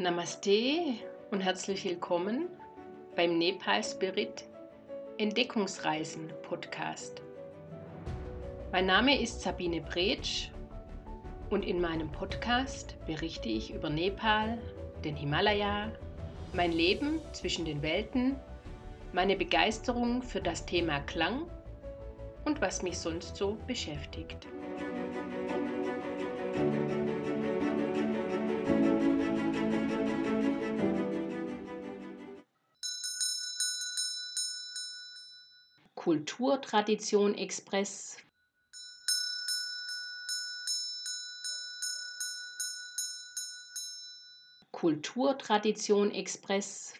Namaste und herzlich willkommen beim Nepal Spirit Entdeckungsreisen Podcast. Mein Name ist Sabine Bretsch und in meinem Podcast berichte ich über Nepal, den Himalaya, mein Leben zwischen den Welten, meine Begeisterung für das Thema Klang und was mich sonst so beschäftigt. Kulturtradition Express. Kulturtradition Express.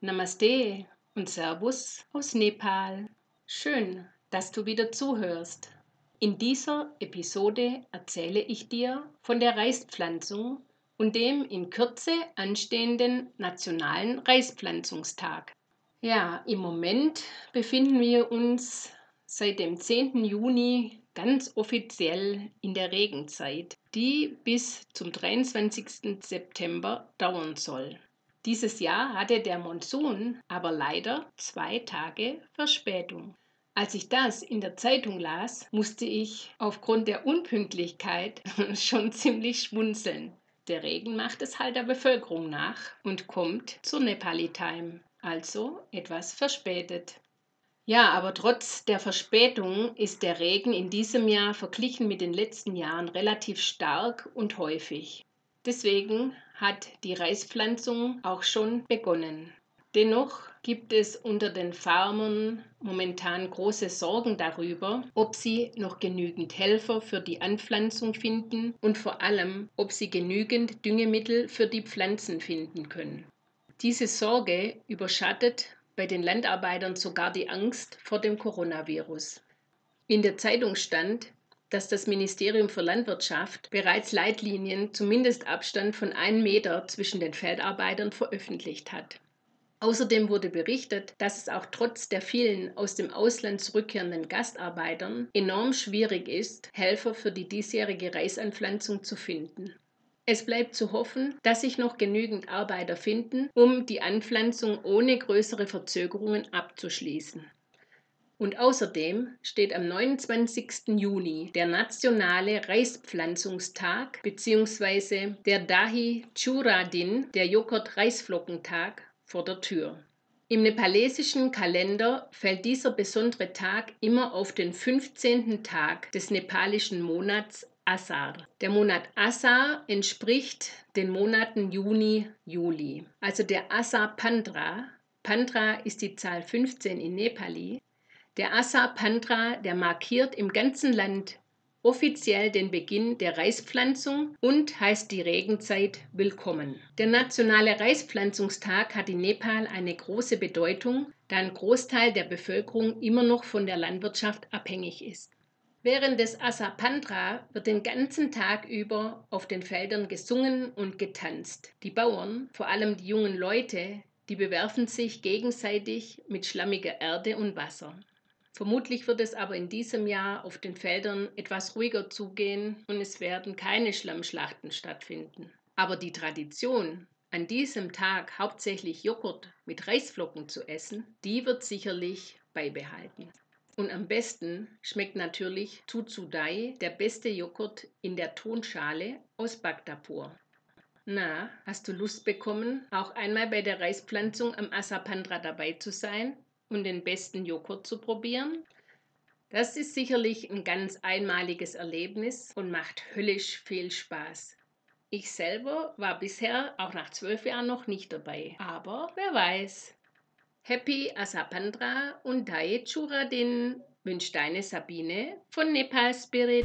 Namaste und Servus aus Nepal. Schön, dass du wieder zuhörst. In dieser Episode erzähle ich dir von der Reispflanzung und dem in Kürze anstehenden Nationalen Reispflanzungstag. Ja, im Moment befinden wir uns seit dem 10. Juni ganz offiziell in der Regenzeit, die bis zum 23. September dauern soll. Dieses Jahr hatte der Monsun aber leider zwei Tage Verspätung. Als ich das in der Zeitung las, musste ich aufgrund der Unpünktlichkeit schon ziemlich schmunzeln. Der Regen macht es halt der Bevölkerung nach und kommt zur Nepali Time, also etwas verspätet. Ja, aber trotz der Verspätung ist der Regen in diesem Jahr verglichen mit den letzten Jahren relativ stark und häufig. Deswegen hat die Reispflanzung auch schon begonnen. Dennoch gibt es unter den Farmern momentan große Sorgen darüber, ob sie noch genügend Helfer für die Anpflanzung finden und vor allem, ob sie genügend Düngemittel für die Pflanzen finden können. Diese Sorge überschattet bei den Landarbeitern sogar die Angst vor dem Coronavirus. In der Zeitung stand, dass das Ministerium für Landwirtschaft bereits Leitlinien zum Mindestabstand von einem Meter zwischen den Feldarbeitern veröffentlicht hat. Außerdem wurde berichtet, dass es auch trotz der vielen aus dem Ausland zurückkehrenden Gastarbeitern enorm schwierig ist, Helfer für die diesjährige Reisanpflanzung zu finden. Es bleibt zu hoffen, dass sich noch genügend Arbeiter finden, um die Anpflanzung ohne größere Verzögerungen abzuschließen. Und außerdem steht am 29. Juni der nationale Reispflanzungstag bzw. der Dahi Churadin, der Joghurt-Reisflockentag, vor der Tür. Im nepalesischen Kalender fällt dieser besondere Tag immer auf den 15. Tag des nepalischen Monats Asar. Der Monat Asar entspricht den Monaten Juni, Juli. Also der Asar Pandra. Pandra ist die Zahl 15 in Nepali. Der Asar Pandra, der markiert im ganzen Land offiziell den Beginn der Reispflanzung und heißt die Regenzeit willkommen. Der nationale Reispflanzungstag hat in Nepal eine große Bedeutung, da ein Großteil der Bevölkerung immer noch von der Landwirtschaft abhängig ist. Während des Asapandra wird den ganzen Tag über auf den Feldern gesungen und getanzt. Die Bauern, vor allem die jungen Leute, die bewerfen sich gegenseitig mit schlammiger Erde und Wasser. Vermutlich wird es aber in diesem Jahr auf den Feldern etwas ruhiger zugehen und es werden keine Schlammschlachten stattfinden. Aber die Tradition, an diesem Tag hauptsächlich Joghurt mit Reisflocken zu essen, die wird sicherlich beibehalten. Und am besten schmeckt natürlich Tutsudai, der beste Joghurt in der Tonschale aus Bhaktapur. Na, hast du Lust bekommen, auch einmal bei der Reispflanzung am Asapandra dabei zu sein und den besten Joghurt zu probieren. Das ist sicherlich ein ganz einmaliges Erlebnis und macht höllisch viel Spaß. Ich selber war bisher auch nach zwölf Jahren noch nicht dabei, aber wer weiß. Happy Asapandra und Dai Churadin wünscht deine Sabine von Nepal Spirit.